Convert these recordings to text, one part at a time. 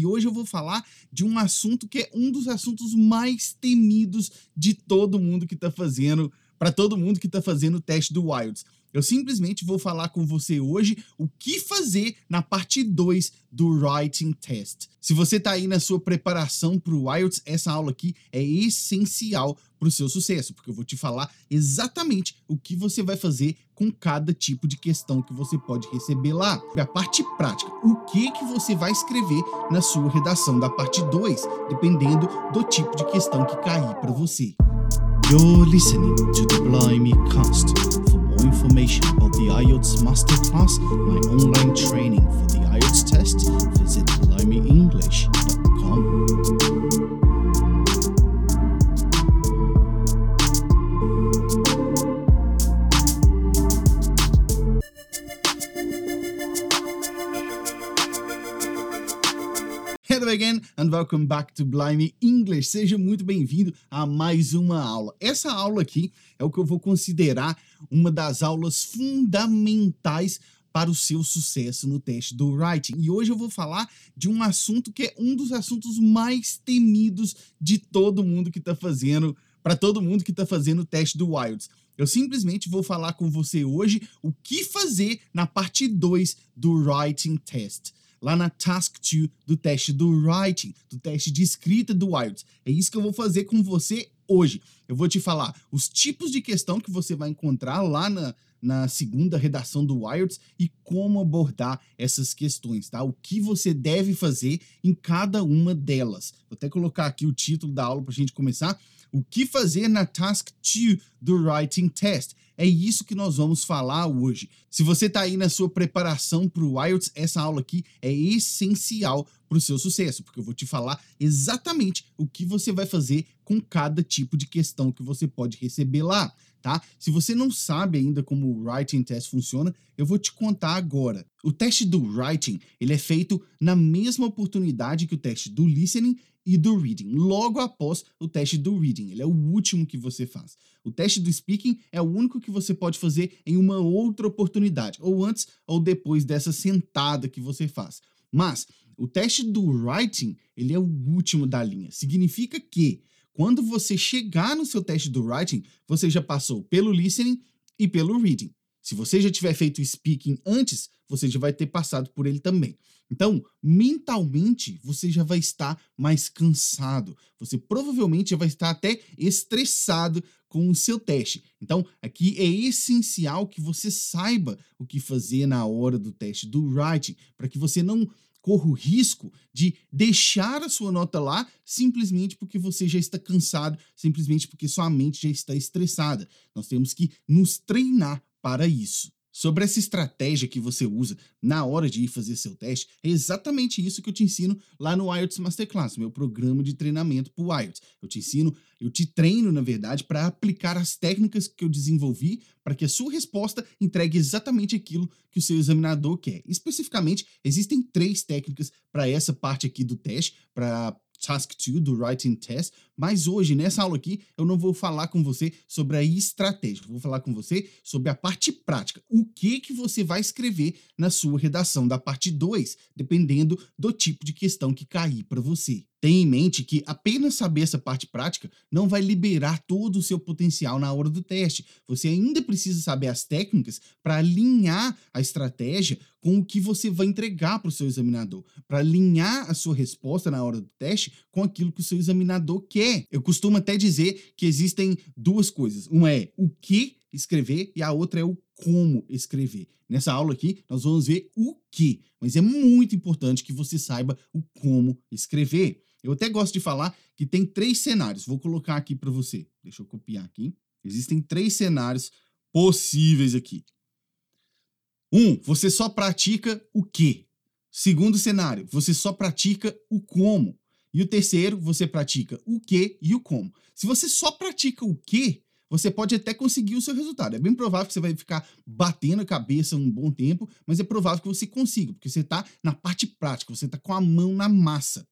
e hoje eu vou falar de um assunto que é um dos assuntos mais temidos de todo mundo que está fazendo, para todo mundo que está fazendo o teste do IELTS. Eu simplesmente vou falar com você hoje o que fazer na parte 2 do Writing Test. Se você está aí na sua preparação para o IELTS, essa aula aqui é essencial para o seu sucesso, porque eu vou te falar exatamente o que você vai fazer com cada tipo de questão que você pode receber lá. A parte prática, o que, que você vai escrever na sua redação da parte 2, dependendo do tipo de questão que cair para você. You're listening to the Blimey Cast more information about the IELTS Masterclass, my online training for the IELTS test, visit blimey.english.com. Hello again and welcome back to Blimey English. Seja muito bem-vindo a mais uma aula. Essa aula aqui é o que eu vou considerar uma das aulas fundamentais para o seu sucesso no teste do writing. E hoje eu vou falar de um assunto que é um dos assuntos mais temidos de todo mundo que está fazendo, para todo mundo que está fazendo o teste do IELTS. Eu simplesmente vou falar com você hoje o que fazer na parte 2 do Writing Test lá na Task 2 do teste do Writing, do teste de escrita do IELTS. É isso que eu vou fazer com você hoje. Eu vou te falar os tipos de questão que você vai encontrar lá na, na segunda redação do IELTS e como abordar essas questões, tá? O que você deve fazer em cada uma delas. Vou até colocar aqui o título da aula para a gente começar. O que fazer na Task 2 do Writing Test. É isso que nós vamos falar hoje. Se você está aí na sua preparação para o IELTS, essa aula aqui é essencial para o seu sucesso, porque eu vou te falar exatamente o que você vai fazer com cada tipo de questão que você pode receber lá, tá? Se você não sabe ainda como o Writing Test funciona, eu vou te contar agora. O teste do Writing, ele é feito na mesma oportunidade que o teste do Listening e do reading, logo após o teste do reading. Ele é o último que você faz. O teste do speaking é o único que você pode fazer em uma outra oportunidade, ou antes ou depois dessa sentada que você faz. Mas o teste do writing, ele é o último da linha. Significa que quando você chegar no seu teste do writing, você já passou pelo listening e pelo reading. Se você já tiver feito speaking antes, você já vai ter passado por ele também. Então, mentalmente, você já vai estar mais cansado. Você provavelmente já vai estar até estressado com o seu teste. Então, aqui é essencial que você saiba o que fazer na hora do teste do writing, para que você não corra o risco de deixar a sua nota lá simplesmente porque você já está cansado, simplesmente porque sua mente já está estressada. Nós temos que nos treinar para isso. Sobre essa estratégia que você usa na hora de ir fazer seu teste, é exatamente isso que eu te ensino lá no IELTS Masterclass, meu programa de treinamento para o IELTS. Eu te ensino, eu te treino, na verdade, para aplicar as técnicas que eu desenvolvi para que a sua resposta entregue exatamente aquilo que o seu examinador quer. Especificamente, existem três técnicas para essa parte aqui do teste, para Task 2 do Writing Test, mas hoje, nessa aula aqui, eu não vou falar com você sobre a estratégia, vou falar com você sobre a parte prática, o que que você vai escrever na sua redação da parte 2, dependendo do tipo de questão que cair para você. Tenha em mente que apenas saber essa parte prática não vai liberar todo o seu potencial na hora do teste. Você ainda precisa saber as técnicas para alinhar a estratégia com o que você vai entregar para o seu examinador, para alinhar a sua resposta na hora do teste com aquilo que o seu examinador quer. Eu costumo até dizer que existem duas coisas. Uma é o que escrever e a outra é o como escrever. Nessa aula aqui, nós vamos ver o que, mas é muito importante que você saiba o como escrever. Eu até gosto de falar que tem três cenários. Vou colocar aqui para você. Deixa eu copiar aqui. Existem três cenários possíveis aqui. Um, você só pratica o que. Segundo cenário, você só pratica o como. E o terceiro, você pratica o que e o como. Se você só pratica o que, você pode até conseguir o seu resultado. É bem provável que você vai ficar batendo a cabeça um bom tempo, mas é provável que você consiga, porque você está na parte prática, você está com a mão na massa.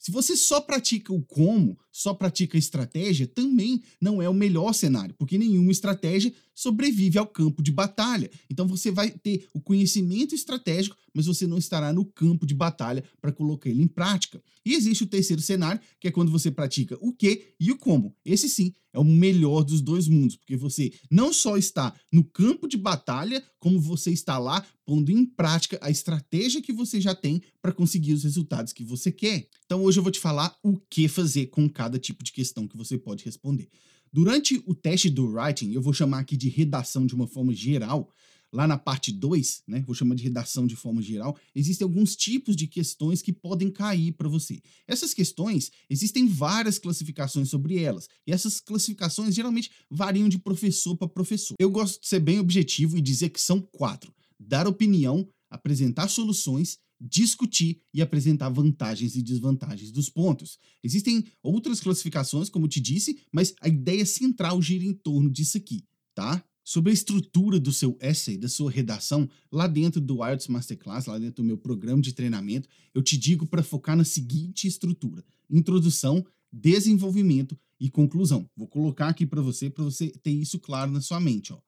Se você só pratica o como, só pratica estratégia também não é o melhor cenário, porque nenhuma estratégia sobrevive ao campo de batalha. Então você vai ter o conhecimento estratégico, mas você não estará no campo de batalha para colocar ele em prática. E existe o terceiro cenário, que é quando você pratica o que e o como. Esse sim é o melhor dos dois mundos, porque você não só está no campo de batalha, como você está lá pondo em prática a estratégia que você já tem para conseguir os resultados que você quer. Então hoje eu vou te falar o que fazer com cada tipo de questão que você pode responder. Durante o teste do writing, eu vou chamar aqui de redação de uma forma geral, lá na parte 2, né, vou chamar de redação de forma geral, existem alguns tipos de questões que podem cair para você. Essas questões, existem várias classificações sobre elas, e essas classificações geralmente variam de professor para professor. Eu gosto de ser bem objetivo e dizer que são quatro: dar opinião, apresentar soluções, discutir e apresentar vantagens e desvantagens dos pontos. Existem outras classificações, como te disse, mas a ideia central gira em torno disso aqui, tá? Sobre a estrutura do seu essay, da sua redação, lá dentro do IELTS Masterclass, lá dentro do meu programa de treinamento, eu te digo para focar na seguinte estrutura: introdução, desenvolvimento e conclusão. Vou colocar aqui para você, para você ter isso claro na sua mente. Ó.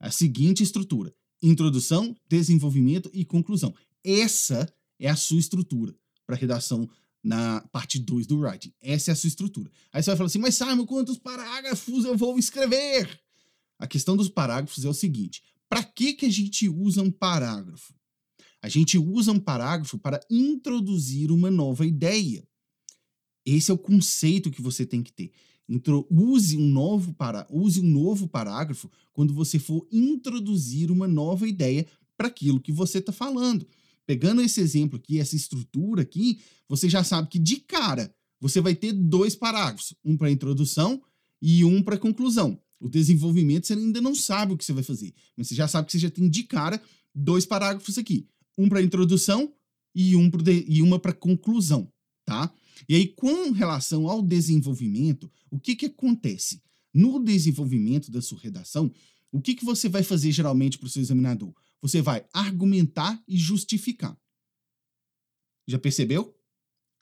A seguinte estrutura: introdução, desenvolvimento e conclusão. Essa é a sua estrutura para redação na parte 2 do writing. Essa é a sua estrutura. Aí você vai falar assim, mas Simon, quantos parágrafos eu vou escrever? A questão dos parágrafos é o seguinte: para que, que a gente usa um parágrafo? A gente usa um parágrafo para introduzir uma nova ideia. Esse é o conceito que você tem que ter. Intro, use, um novo para, use um novo parágrafo quando você for introduzir uma nova ideia para aquilo que você está falando. Pegando esse exemplo aqui, essa estrutura aqui, você já sabe que de cara você vai ter dois parágrafos, um para introdução e um para conclusão. O desenvolvimento você ainda não sabe o que você vai fazer, mas você já sabe que você já tem de cara dois parágrafos aqui, um para introdução e, um de, e uma para conclusão, tá? E aí, com relação ao desenvolvimento, o que que acontece? No desenvolvimento da sua redação, o que que você vai fazer geralmente para o seu examinador? Você vai argumentar e justificar. Já percebeu?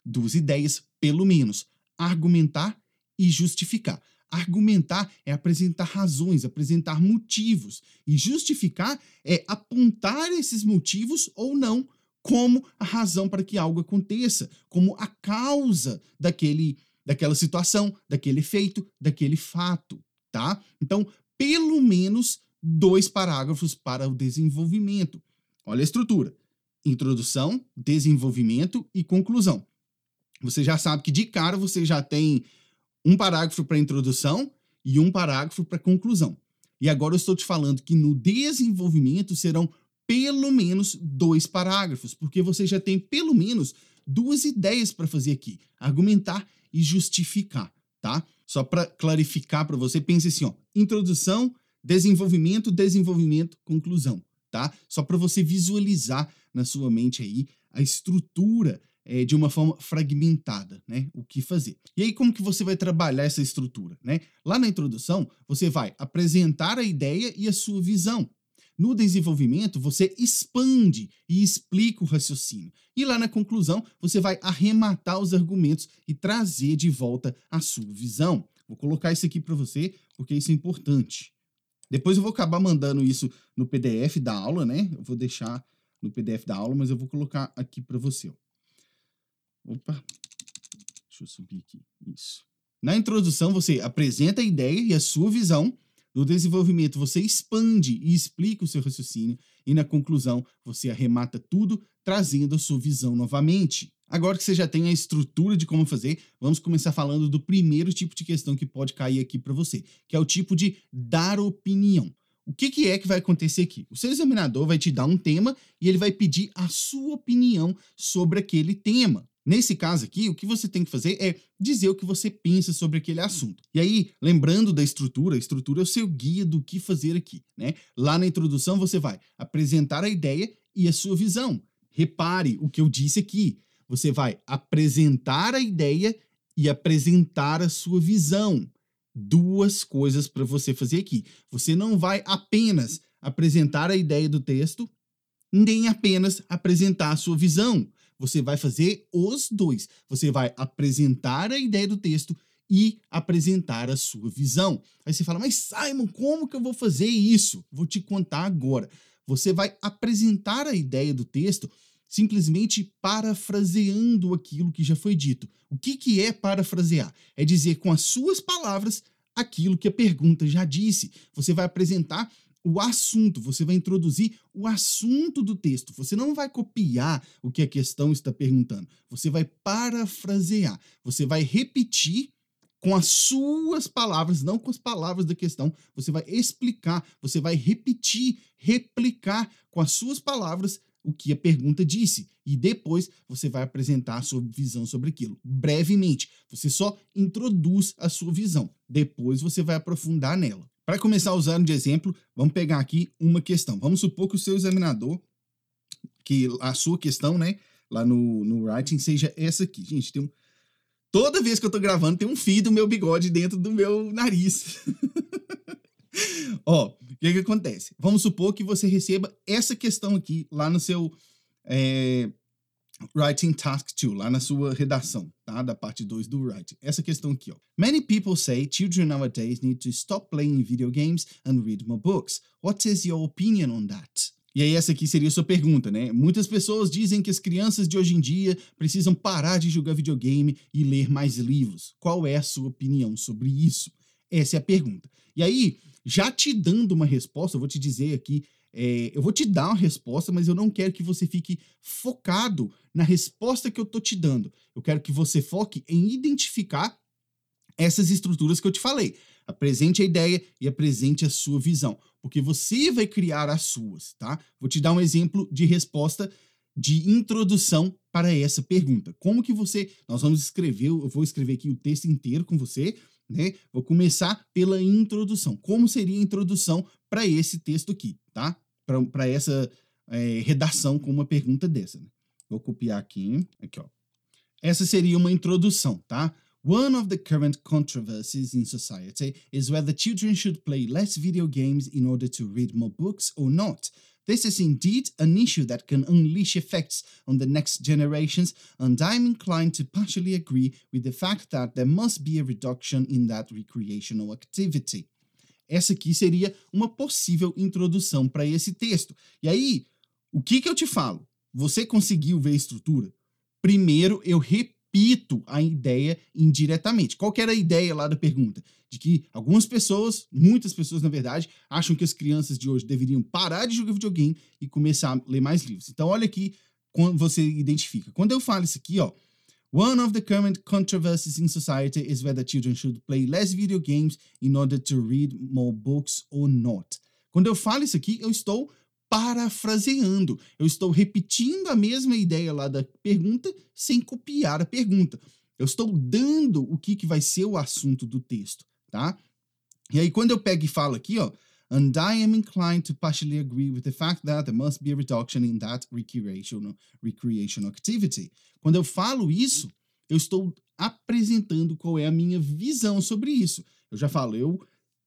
Duas ideias, pelo menos. Argumentar e justificar. Argumentar é apresentar razões, apresentar motivos. E justificar é apontar esses motivos ou não como a razão para que algo aconteça, como a causa daquele, daquela situação, daquele efeito, daquele fato, tá? Então, pelo menos dois parágrafos para o desenvolvimento. Olha a estrutura: introdução, desenvolvimento e conclusão. Você já sabe que de cara você já tem um parágrafo para introdução e um parágrafo para conclusão. E agora eu estou te falando que no desenvolvimento serão pelo menos dois parágrafos, porque você já tem pelo menos duas ideias para fazer aqui: argumentar e justificar, tá? Só para clarificar para você, pense assim, ó, introdução, desenvolvimento, desenvolvimento, conclusão, tá? Só para você visualizar na sua mente aí a estrutura é, de uma forma fragmentada, né? O que fazer. E aí, como que você vai trabalhar essa estrutura, né? Lá na introdução, você vai apresentar a ideia e a sua visão. No desenvolvimento, você expande e explica o raciocínio. E lá na conclusão, você vai arrematar os argumentos e trazer de volta a sua visão. Vou colocar isso aqui para você, porque isso é importante. Depois eu vou acabar mandando isso no PDF da aula, né? Eu vou deixar no PDF da aula, mas eu vou colocar aqui para você. Opa, deixa eu subir aqui. Isso. Na introdução, você apresenta a ideia e a sua visão. No desenvolvimento, você expande e explica o seu raciocínio. E na conclusão, você arremata tudo, trazendo a sua visão novamente. Agora que você já tem a estrutura de como fazer, vamos começar falando do primeiro tipo de questão que pode cair aqui para você, que é o tipo de dar opinião. O que, que, é que vai acontecer aqui? O seu examinador vai te dar um tema e ele vai pedir a sua opinião sobre aquele tema. Nesse caso aqui, o que você tem que fazer é dizer o que você pensa sobre aquele assunto. E aí, lembrando da estrutura, a estrutura é o seu guia do que fazer aqui, né? Lá na introdução você vai apresentar a ideia e a sua visão. Repare o que eu disse aqui. Você vai apresentar a ideia e apresentar a sua visão. Duas coisas para você fazer aqui. Você não vai apenas apresentar a ideia do texto, nem apenas apresentar a sua visão você vai fazer os dois. Você vai apresentar a ideia do texto e apresentar a sua visão. Aí você fala, mas Simon, como que eu vou fazer isso? Vou te contar agora. Você vai apresentar a ideia do texto simplesmente parafraseando aquilo que já foi dito. O que, que é parafrasear? É dizer com as suas palavras aquilo que a pergunta já disse. Você vai apresentar o assunto, você vai introduzir o assunto do texto. Você não vai copiar o que a questão está perguntando. Você vai parafrasear. Você vai repetir com as suas palavras, não com as palavras da questão. Você vai explicar, você vai repetir, replicar com as suas palavras o que a pergunta disse e depois você vai apresentar a sua visão sobre aquilo. Brevemente, você só introduz a sua visão, depois você vai aprofundar nela. Para começar usando de exemplo, vamos pegar aqui uma questão. Vamos supor que o seu examinador, que a sua questão, né, lá no, no writing seja essa aqui. Gente, tem um, toda vez que eu tô gravando tem um fio do meu bigode dentro do meu nariz. Ó, o que, que acontece? Vamos supor que você receba essa questão aqui lá no seu é, Writing Task 2, lá na sua redação, tá? Da parte 2 do Writing. Essa questão aqui, ó. Many people say children nowadays need to stop playing video games and read more books. What is your opinion on that? E aí essa aqui seria a sua pergunta, né? Muitas pessoas dizem que as crianças de hoje em dia precisam parar de jogar videogame e ler mais livros. Qual é a sua opinião sobre isso? Essa é a pergunta. E aí, já te dando uma resposta, eu vou te dizer aqui, é, eu vou te dar uma resposta, mas eu não quero que você fique focado na resposta que eu tô te dando. Eu quero que você foque em identificar essas estruturas que eu te falei. Apresente a ideia e apresente a sua visão, porque você vai criar as suas, tá? Vou te dar um exemplo de resposta de introdução para essa pergunta. Como que você, nós vamos escrever, eu vou escrever aqui o texto inteiro com você, né? Vou começar pela introdução. Como seria a introdução para esse texto aqui, tá? Para essa é, redação com uma pergunta dessa. Né? Vou copiar aqui, aqui, ó. Essa seria uma introdução, tá? One of the current controversies in society is whether children should play less video games in order to read more books or not. This is indeed an issue that can unleash effects on the next generations, and I'm inclined to partially agree with the fact that there must be a reduction in that recreational activity. Essa aqui seria uma possível introdução para esse texto. E aí, o que, que eu te falo? Você conseguiu ver a estrutura? Primeiro, eu repito repito a ideia indiretamente. Qual era a ideia lá da pergunta? De que algumas pessoas, muitas pessoas na verdade, acham que as crianças de hoje deveriam parar de jogar videogame e começar a ler mais livros. Então olha aqui quando você identifica. Quando eu falo isso aqui, ó, One of the current controversies in society is whether children should play less video games in order to read more books or not. Quando eu falo isso aqui, eu estou parafraseando. Eu estou repetindo a mesma ideia lá da pergunta sem copiar a pergunta. Eu estou dando o que, que vai ser o assunto do texto, tá? E aí, quando eu pego e falo aqui, ó, and I am inclined to partially agree with the fact that there must be a reduction in that recreational, recreational activity. Quando eu falo isso, eu estou apresentando qual é a minha visão sobre isso. Eu já falo, eu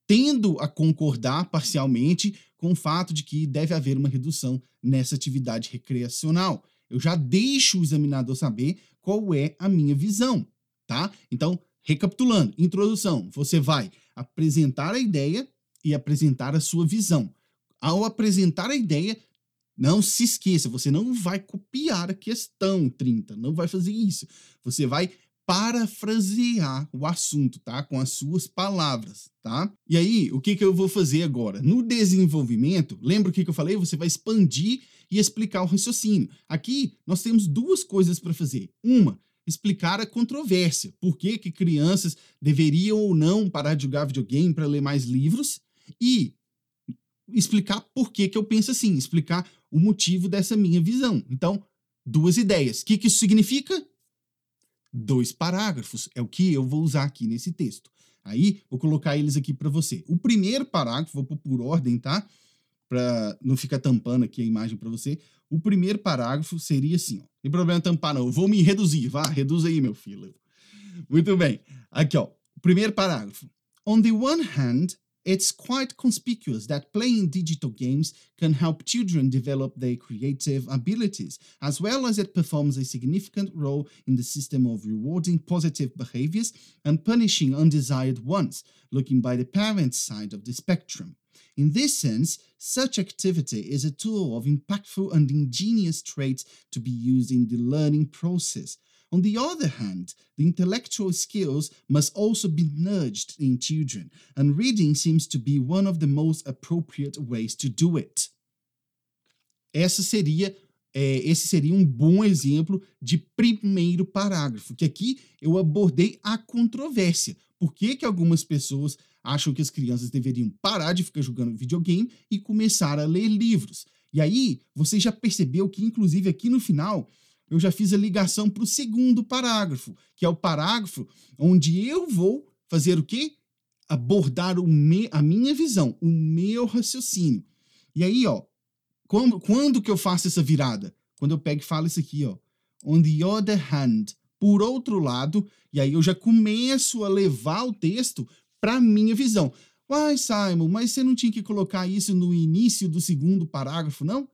tendo a concordar parcialmente com o fato de que deve haver uma redução nessa atividade recreacional. Eu já deixo o examinador saber qual é a minha visão, tá? Então, recapitulando, introdução, você vai apresentar a ideia e apresentar a sua visão. Ao apresentar a ideia, não se esqueça, você não vai copiar a questão 30, não vai fazer isso. Você vai parafrasear o assunto, tá? Com as suas palavras, tá? E aí, o que, que eu vou fazer agora? No desenvolvimento, lembra o que, que eu falei? Você vai expandir e explicar o raciocínio. Aqui, nós temos duas coisas para fazer. Uma, explicar a controvérsia. Por que, que crianças deveriam ou não parar de jogar videogame para ler mais livros? E explicar por que, que eu penso assim, explicar o motivo dessa minha visão. Então, duas ideias. O que, que isso significa? Dois parágrafos. É o que eu vou usar aqui nesse texto. Aí, vou colocar eles aqui para você. O primeiro parágrafo, vou pôr por ordem, tá? Para não ficar tampando aqui a imagem para você. O primeiro parágrafo seria assim, ó. Não tem problema tampar, não. Eu vou me reduzir, vá, reduz aí, meu filho. Muito bem. Aqui, ó. Primeiro parágrafo. On the one hand, It's quite conspicuous that playing digital games can help children develop their creative abilities, as well as it performs a significant role in the system of rewarding positive behaviors and punishing undesired ones, looking by the parent's side of the spectrum. In this sense, such activity is a tool of impactful and ingenious traits to be used in the learning process. On the other hand, the intellectual skills must also be nurtured in children, and reading seems to be one of the most appropriate ways to do it. Essa seria é, esse seria um bom exemplo de primeiro parágrafo, que aqui eu abordei a controvérsia. Por que, que algumas pessoas acham que as crianças deveriam parar de ficar jogando videogame e começar a ler livros? E aí, você já percebeu que, inclusive, aqui no final, eu já fiz a ligação para o segundo parágrafo, que é o parágrafo onde eu vou fazer o quê? Abordar o me, a minha visão, o meu raciocínio. E aí, ó, quando, quando que eu faço essa virada? Quando eu pego e falo isso aqui, ó. On the other hand, por outro lado, e aí eu já começo a levar o texto para minha visão. Uai, Simon, mas você não tinha que colocar isso no início do segundo parágrafo, não?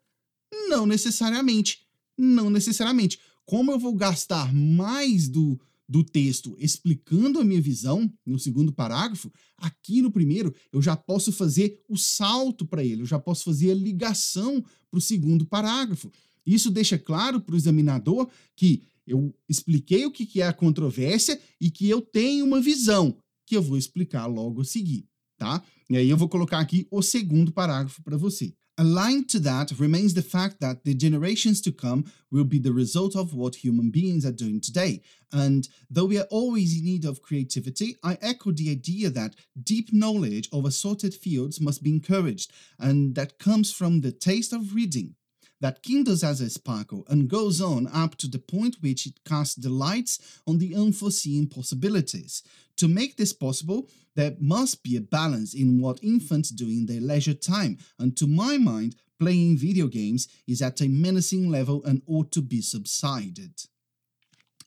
Não necessariamente. Não necessariamente. Como eu vou gastar mais do, do texto explicando a minha visão no segundo parágrafo, aqui no primeiro eu já posso fazer o salto para ele, eu já posso fazer a ligação para o segundo parágrafo. Isso deixa claro para o examinador que eu expliquei o que é a controvérsia e que eu tenho uma visão que eu vou explicar logo a seguir, tá? E aí eu vou colocar aqui o segundo parágrafo para você. Aligned to that remains the fact that the generations to come will be the result of what human beings are doing today. And though we are always in need of creativity, I echo the idea that deep knowledge of assorted fields must be encouraged, and that comes from the taste of reading, that kindles as a sparkle and goes on up to the point which it casts the lights on the unforeseen possibilities. To make this possible, there must be a balance in what infants do in their leisure time, and to my mind, playing video games is at a menacing level and ought to be subsided.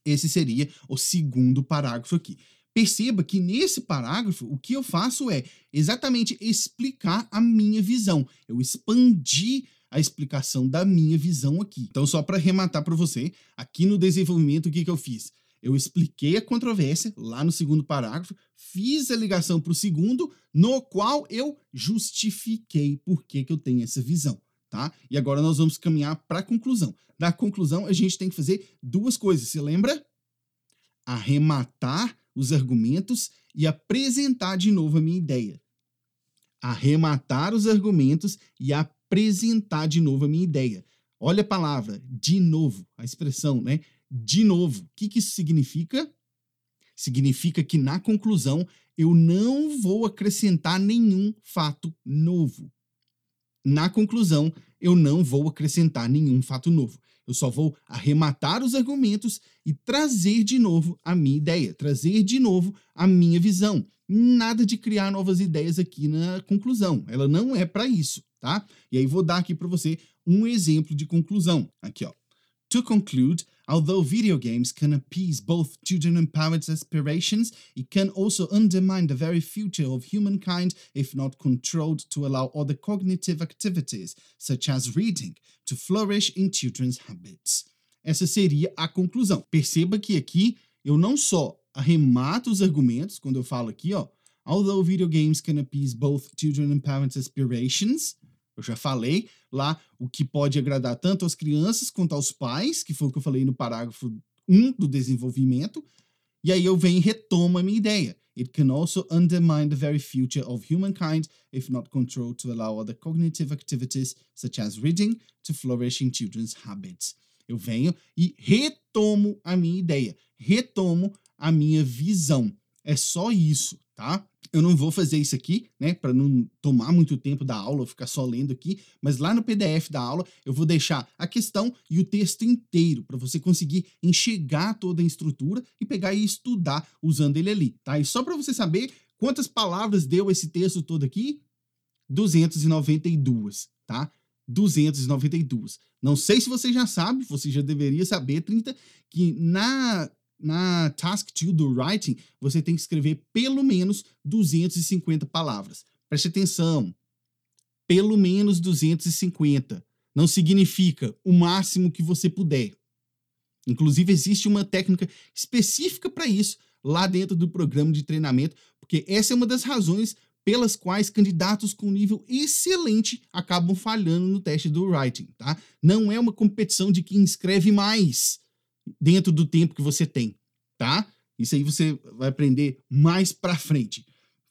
Esse seria o segundo parágrafo aqui. Perceba que nesse parágrafo o que eu faço é exatamente explicar a minha visão. Eu expandi a explicação da minha visão aqui. Então, só para arrematar para você, aqui no desenvolvimento, o que, que eu fiz? Eu expliquei a controvérsia lá no segundo parágrafo, fiz a ligação para o segundo, no qual eu justifiquei por que, que eu tenho essa visão. Tá? E agora nós vamos caminhar para a conclusão. Da conclusão, a gente tem que fazer duas coisas. Você lembra? Arrematar os argumentos e apresentar de novo a minha ideia. Arrematar os argumentos e apresentar de novo a minha ideia. Olha a palavra, de novo, a expressão, né? De novo. O que, que isso significa? Significa que na conclusão eu não vou acrescentar nenhum fato novo. Na conclusão, eu não vou acrescentar nenhum fato novo. Eu só vou arrematar os argumentos e trazer de novo a minha ideia, trazer de novo a minha visão. Nada de criar novas ideias aqui na conclusão. Ela não é para isso tá? E aí vou dar aqui para você um exemplo de conclusão. Aqui, ó. To conclude, although video games can appease both children and parents' aspirations, it can also undermine the very future of humankind if not controlled to allow other cognitive activities, such as reading, to flourish in children's habits. Essa seria a conclusão. Perceba que aqui eu não só arremato os argumentos, quando eu falo aqui, ó, although video games can appease both children and parents' aspirations, eu já falei lá o que pode agradar tanto às crianças quanto aos pais, que foi o que eu falei no parágrafo 1 do desenvolvimento. E aí eu venho e retomo a minha ideia. It can also undermine the very future of humankind if not controlled to allow other cognitive activities, such as reading, to flourish in children's habits. Eu venho e retomo a minha ideia, retomo a minha visão. É só isso, tá? Eu não vou fazer isso aqui, né, para não tomar muito tempo da aula, ficar só lendo aqui, mas lá no PDF da aula eu vou deixar a questão e o texto inteiro para você conseguir enxergar toda a estrutura e pegar e estudar usando ele ali, tá? E só para você saber quantas palavras deu esse texto todo aqui, 292, tá? 292. Não sei se você já sabe, você já deveria saber, 30, que na na Task 2 do Writing, você tem que escrever pelo menos 250 palavras. Preste atenção. Pelo menos 250. Não significa o máximo que você puder. Inclusive, existe uma técnica específica para isso lá dentro do programa de treinamento, porque essa é uma das razões pelas quais candidatos com nível excelente acabam falhando no teste do writing, tá? Não é uma competição de quem escreve mais dentro do tempo que você tem, tá? Isso aí você vai aprender mais para frente.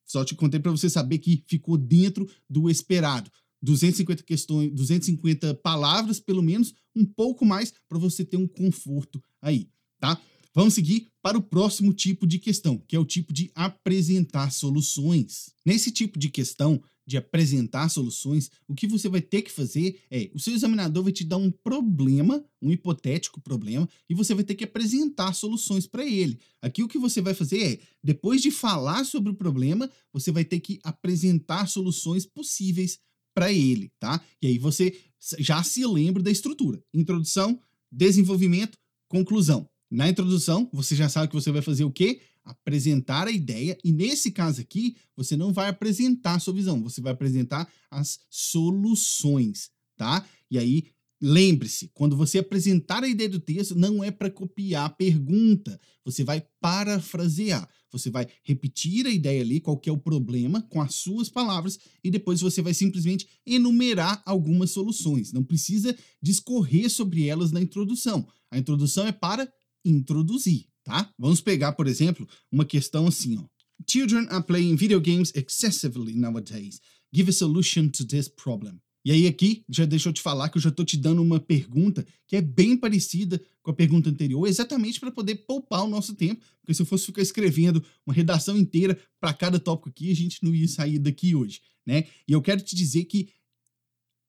Só te contei para você saber que ficou dentro do esperado. 250 questões, 250 palavras, pelo menos, um pouco mais para você ter um conforto aí, tá? Vamos seguir para o próximo tipo de questão, que é o tipo de apresentar soluções. Nesse tipo de questão, de apresentar soluções, o que você vai ter que fazer é: o seu examinador vai te dar um problema, um hipotético problema, e você vai ter que apresentar soluções para ele. Aqui o que você vai fazer é: depois de falar sobre o problema, você vai ter que apresentar soluções possíveis para ele, tá? E aí você já se lembra da estrutura: introdução, desenvolvimento, conclusão. Na introdução, você já sabe que você vai fazer o quê? Apresentar a ideia, e nesse caso aqui, você não vai apresentar a sua visão, você vai apresentar as soluções, tá? E aí, lembre-se, quando você apresentar a ideia do texto, não é para copiar a pergunta, você vai parafrasear. Você vai repetir a ideia ali, qual que é o problema, com as suas palavras, e depois você vai simplesmente enumerar algumas soluções. Não precisa discorrer sobre elas na introdução. A introdução é para introduzir, tá? Vamos pegar, por exemplo, uma questão assim, ó. Children are playing video games excessively nowadays. Give a solution to this problem. E aí aqui, já deixa eu te falar que eu já estou te dando uma pergunta que é bem parecida com a pergunta anterior, exatamente para poder poupar o nosso tempo, porque se eu fosse ficar escrevendo uma redação inteira para cada tópico aqui, a gente não ia sair daqui hoje, né? E eu quero te dizer que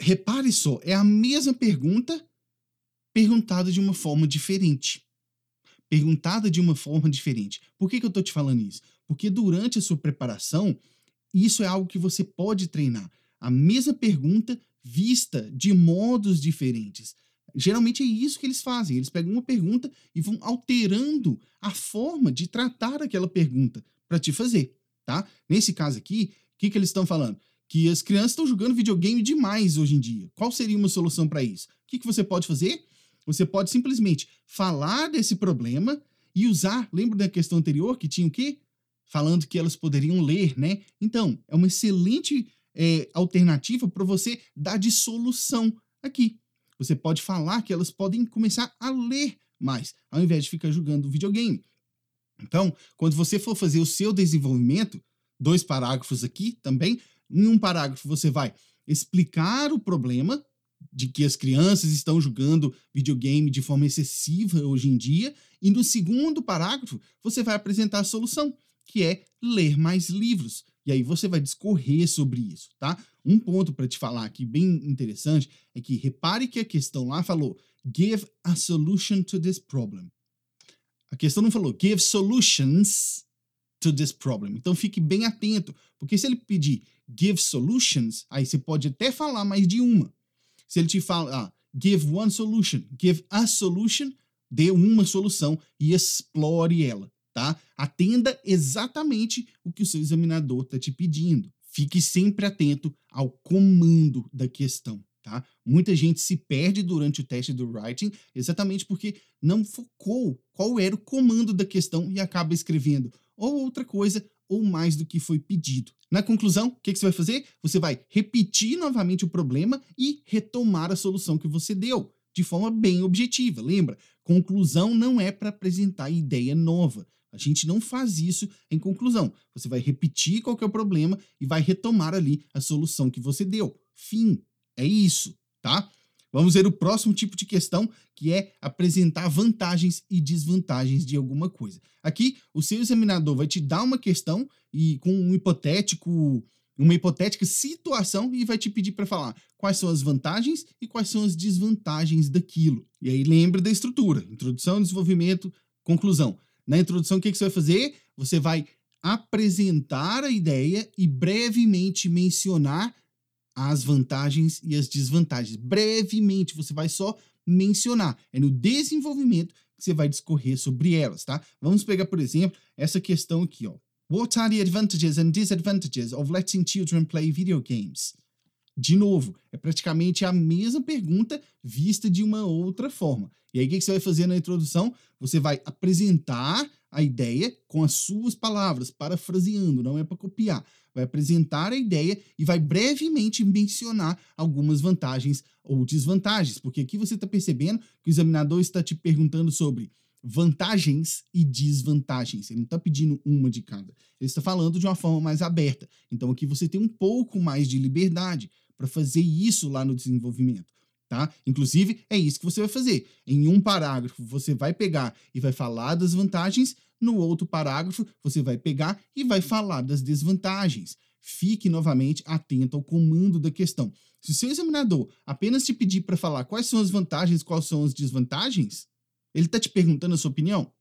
repare só, é a mesma pergunta perguntada de uma forma diferente perguntada de uma forma diferente. Por que, que eu estou te falando isso? Porque durante a sua preparação, isso é algo que você pode treinar. A mesma pergunta vista de modos diferentes. Geralmente é isso que eles fazem. Eles pegam uma pergunta e vão alterando a forma de tratar aquela pergunta para te fazer, tá? Nesse caso aqui, o que, que eles estão falando? Que as crianças estão jogando videogame demais hoje em dia. Qual seria uma solução para isso? O que, que você pode fazer? Você pode simplesmente falar desse problema e usar. Lembra da questão anterior que tinha o quê? Falando que elas poderiam ler, né? Então, é uma excelente é, alternativa para você dar de solução aqui. Você pode falar que elas podem começar a ler mais, ao invés de ficar jogando videogame. Então, quando você for fazer o seu desenvolvimento, dois parágrafos aqui também. Em um parágrafo você vai explicar o problema, de que as crianças estão jogando videogame de forma excessiva hoje em dia, e no segundo parágrafo você vai apresentar a solução, que é ler mais livros. E aí você vai discorrer sobre isso, tá? Um ponto para te falar aqui bem interessante é que repare que a questão lá falou give a solution to this problem. A questão não falou give solutions to this problem. Então fique bem atento, porque se ele pedir give solutions, aí você pode até falar mais de uma. Se ele te fala, ah, give one solution, give a solution, dê uma solução e explore ela, tá? Atenda exatamente o que o seu examinador está te pedindo. Fique sempre atento ao comando da questão, tá? Muita gente se perde durante o teste do writing exatamente porque não focou qual era o comando da questão e acaba escrevendo ou outra coisa ou mais do que foi pedido. Na conclusão, o que, que, você vai fazer? Você vai repetir novamente o problema e retomar a solução que você deu, de forma bem objetiva. Lembra? Conclusão não é para apresentar ideia nova. A gente não faz isso em conclusão. Você vai repetir qual é problema e vai retomar ali a solução que você deu. Fim. É isso, tá? Vamos ver o próximo tipo de questão, que é apresentar vantagens e desvantagens de alguma coisa. Aqui, o seu examinador vai te dar uma questão e com um hipotético, uma hipotética situação e vai te pedir para falar quais são as vantagens e quais são as desvantagens daquilo. E aí lembra da estrutura: introdução, desenvolvimento, conclusão. Na introdução, o que, que você vai fazer? Você vai apresentar a ideia e brevemente mencionar as vantagens e as desvantagens. Brevemente, você vai só mencionar. É no desenvolvimento que você vai discorrer sobre elas, tá? Vamos pegar, por exemplo, essa questão aqui, ó. What are the advantages and disadvantages of letting children play video games? De novo, é praticamente a mesma pergunta vista de uma outra forma. E aí, o que você vai fazer na introdução? Você vai apresentar a ideia com as suas palavras, parafraseando, não é para copiar. Vai apresentar a ideia e vai brevemente mencionar algumas vantagens ou desvantagens, porque aqui você está percebendo que o examinador está te perguntando sobre vantagens e desvantagens. Ele não está pedindo uma de cada. Ele está falando de uma forma mais aberta. Então aqui você tem um pouco mais de liberdade para fazer isso lá no desenvolvimento. Tá? Inclusive, é isso que você vai fazer. Em um parágrafo, você vai pegar e vai falar das vantagens, no outro parágrafo, você vai pegar e vai falar das desvantagens. Fique novamente atento ao comando da questão. Se o seu examinador apenas te pedir para falar quais são as vantagens, quais são as desvantagens, ele está te perguntando a sua opinião?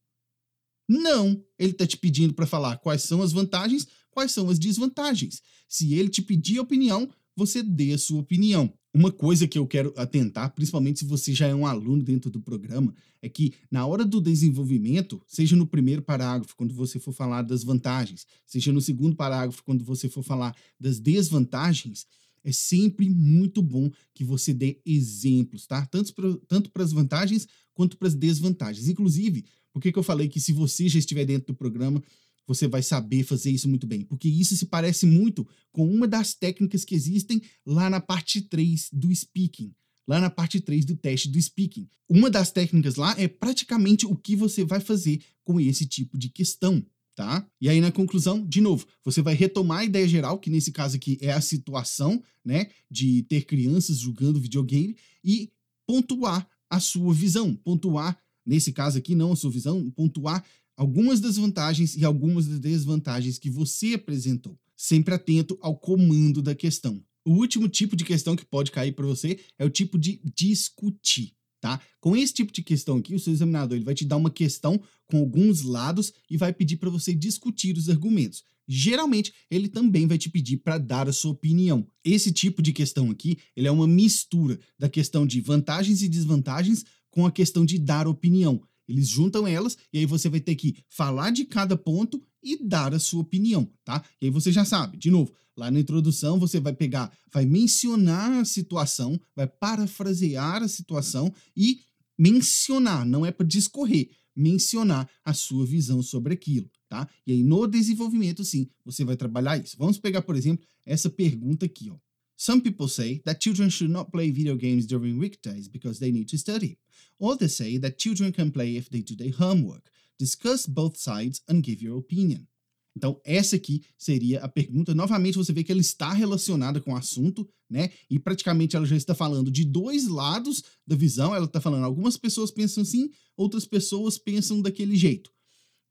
Não, ele está te pedindo para falar quais são as vantagens, quais são as desvantagens. Se ele te pedir a opinião, você dê a sua opinião. Uma coisa que eu quero atentar, principalmente se você já é um aluno dentro do programa, é que na hora do desenvolvimento, seja no primeiro parágrafo, quando você for falar das vantagens, seja no segundo parágrafo, quando você for falar das desvantagens, é sempre muito bom que você dê exemplos, tá? Tanto para as vantagens quanto para as desvantagens. Inclusive, por que, que eu falei que se você já estiver dentro do programa, você vai saber fazer isso muito bem, porque isso se parece muito com uma das técnicas que existem lá na parte 3 do speaking, lá na parte 3 do teste do speaking. Uma das técnicas lá é praticamente o que você vai fazer com esse tipo de questão. Tá? E aí, na conclusão, de novo, você vai retomar a ideia geral, que nesse caso aqui é a situação, né, de ter crianças jogando videogame, e pontuar a sua visão, pontuar, nesse caso aqui, não a sua visão, pontuar algumas das vantagens e algumas das desvantagens que você apresentou, sempre atento ao comando da questão. O último tipo de questão que pode cair para você é o tipo de discutir, tá? Com esse tipo de questão aqui, o seu examinador ele vai te dar uma questão com alguns lados e vai pedir para você discutir os argumentos. Geralmente, ele também vai te pedir para dar a sua opinião. Esse tipo de questão aqui, ele é uma mistura da questão de vantagens e desvantagens com a questão de dar opinião. Eles juntam elas e aí você vai ter que falar de cada ponto e dar a sua opinião, tá? E aí você já sabe, de novo, lá na introdução você vai pegar, vai mencionar a situação, vai parafrasear a situação e mencionar, não é para discorrer, mencionar a sua visão sobre aquilo, tá? E aí no desenvolvimento, sim, você vai trabalhar isso. Vamos pegar, por exemplo, essa pergunta aqui, ó. Some people say that children should not play video games during weekdays because they need to study. Or they say that children can play if they do their homework. Discuss both sides and give your opinion. Então, essa aqui seria a pergunta. Novamente, você vê que ela está relacionada com o assunto, né? E praticamente ela já está falando de dois lados da visão. Ela está falando, algumas pessoas pensam assim, outras pessoas pensam daquele jeito.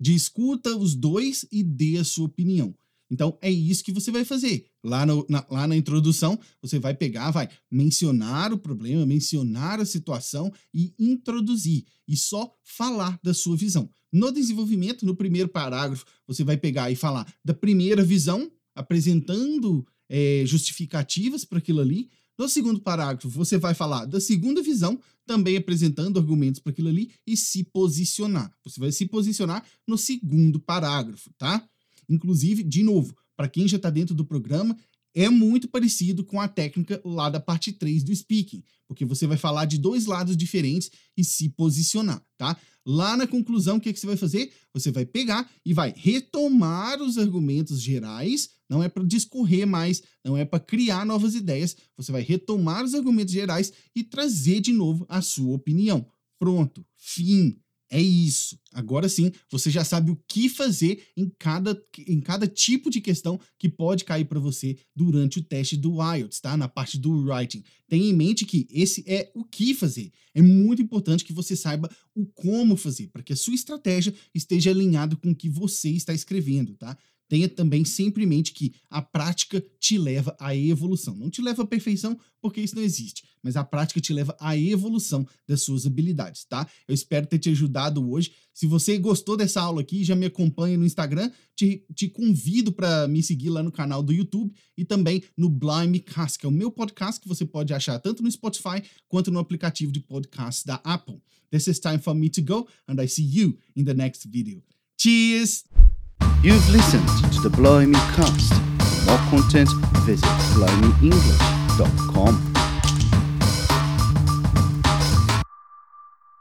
Discuta os dois e dê a sua opinião. Então, é isso que você vai fazer. Lá, no, na, lá na introdução, você vai pegar, vai mencionar o problema, mencionar a situação e introduzir. E só falar da sua visão. No desenvolvimento, no primeiro parágrafo, você vai pegar e falar da primeira visão, apresentando é, justificativas para aquilo ali. No segundo parágrafo, você vai falar da segunda visão, também apresentando argumentos para aquilo ali e se posicionar. Você vai se posicionar no segundo parágrafo, tá? Inclusive, de novo, para quem já está dentro do programa, é muito parecido com a técnica lá da parte 3 do speaking, porque você vai falar de dois lados diferentes e se posicionar, tá? Lá na conclusão, o que, que você vai fazer? Você vai pegar e vai retomar os argumentos gerais, não é para discorrer mais, não é para criar novas ideias, você vai retomar os argumentos gerais e trazer de novo a sua opinião. Pronto, fim. É isso. Agora sim, você já sabe o que fazer em cada, em cada tipo de questão que pode cair para você durante o teste do IELTS, tá? Na parte do writing. Tenha em mente que esse é o que fazer. É muito importante que você saiba o como fazer, para que a sua estratégia esteja alinhada com o que você está escrevendo, tá? Tenha também sempre em mente que a prática te leva à evolução. Não te leva à perfeição, porque isso não existe, mas a prática te leva à evolução das suas habilidades, tá? Eu espero ter te ajudado hoje. Se você gostou dessa aula aqui, já me acompanha no Instagram, te, te convido para me seguir lá no canal do YouTube e também no Blimecast, que é o meu podcast que você pode achar tanto no Spotify quanto no aplicativo de podcast da Apple. This is time for me to go and I see you in the next video. Cheers! You've listened to the Blimey Cast. For more content, visit blimeyenglish.com.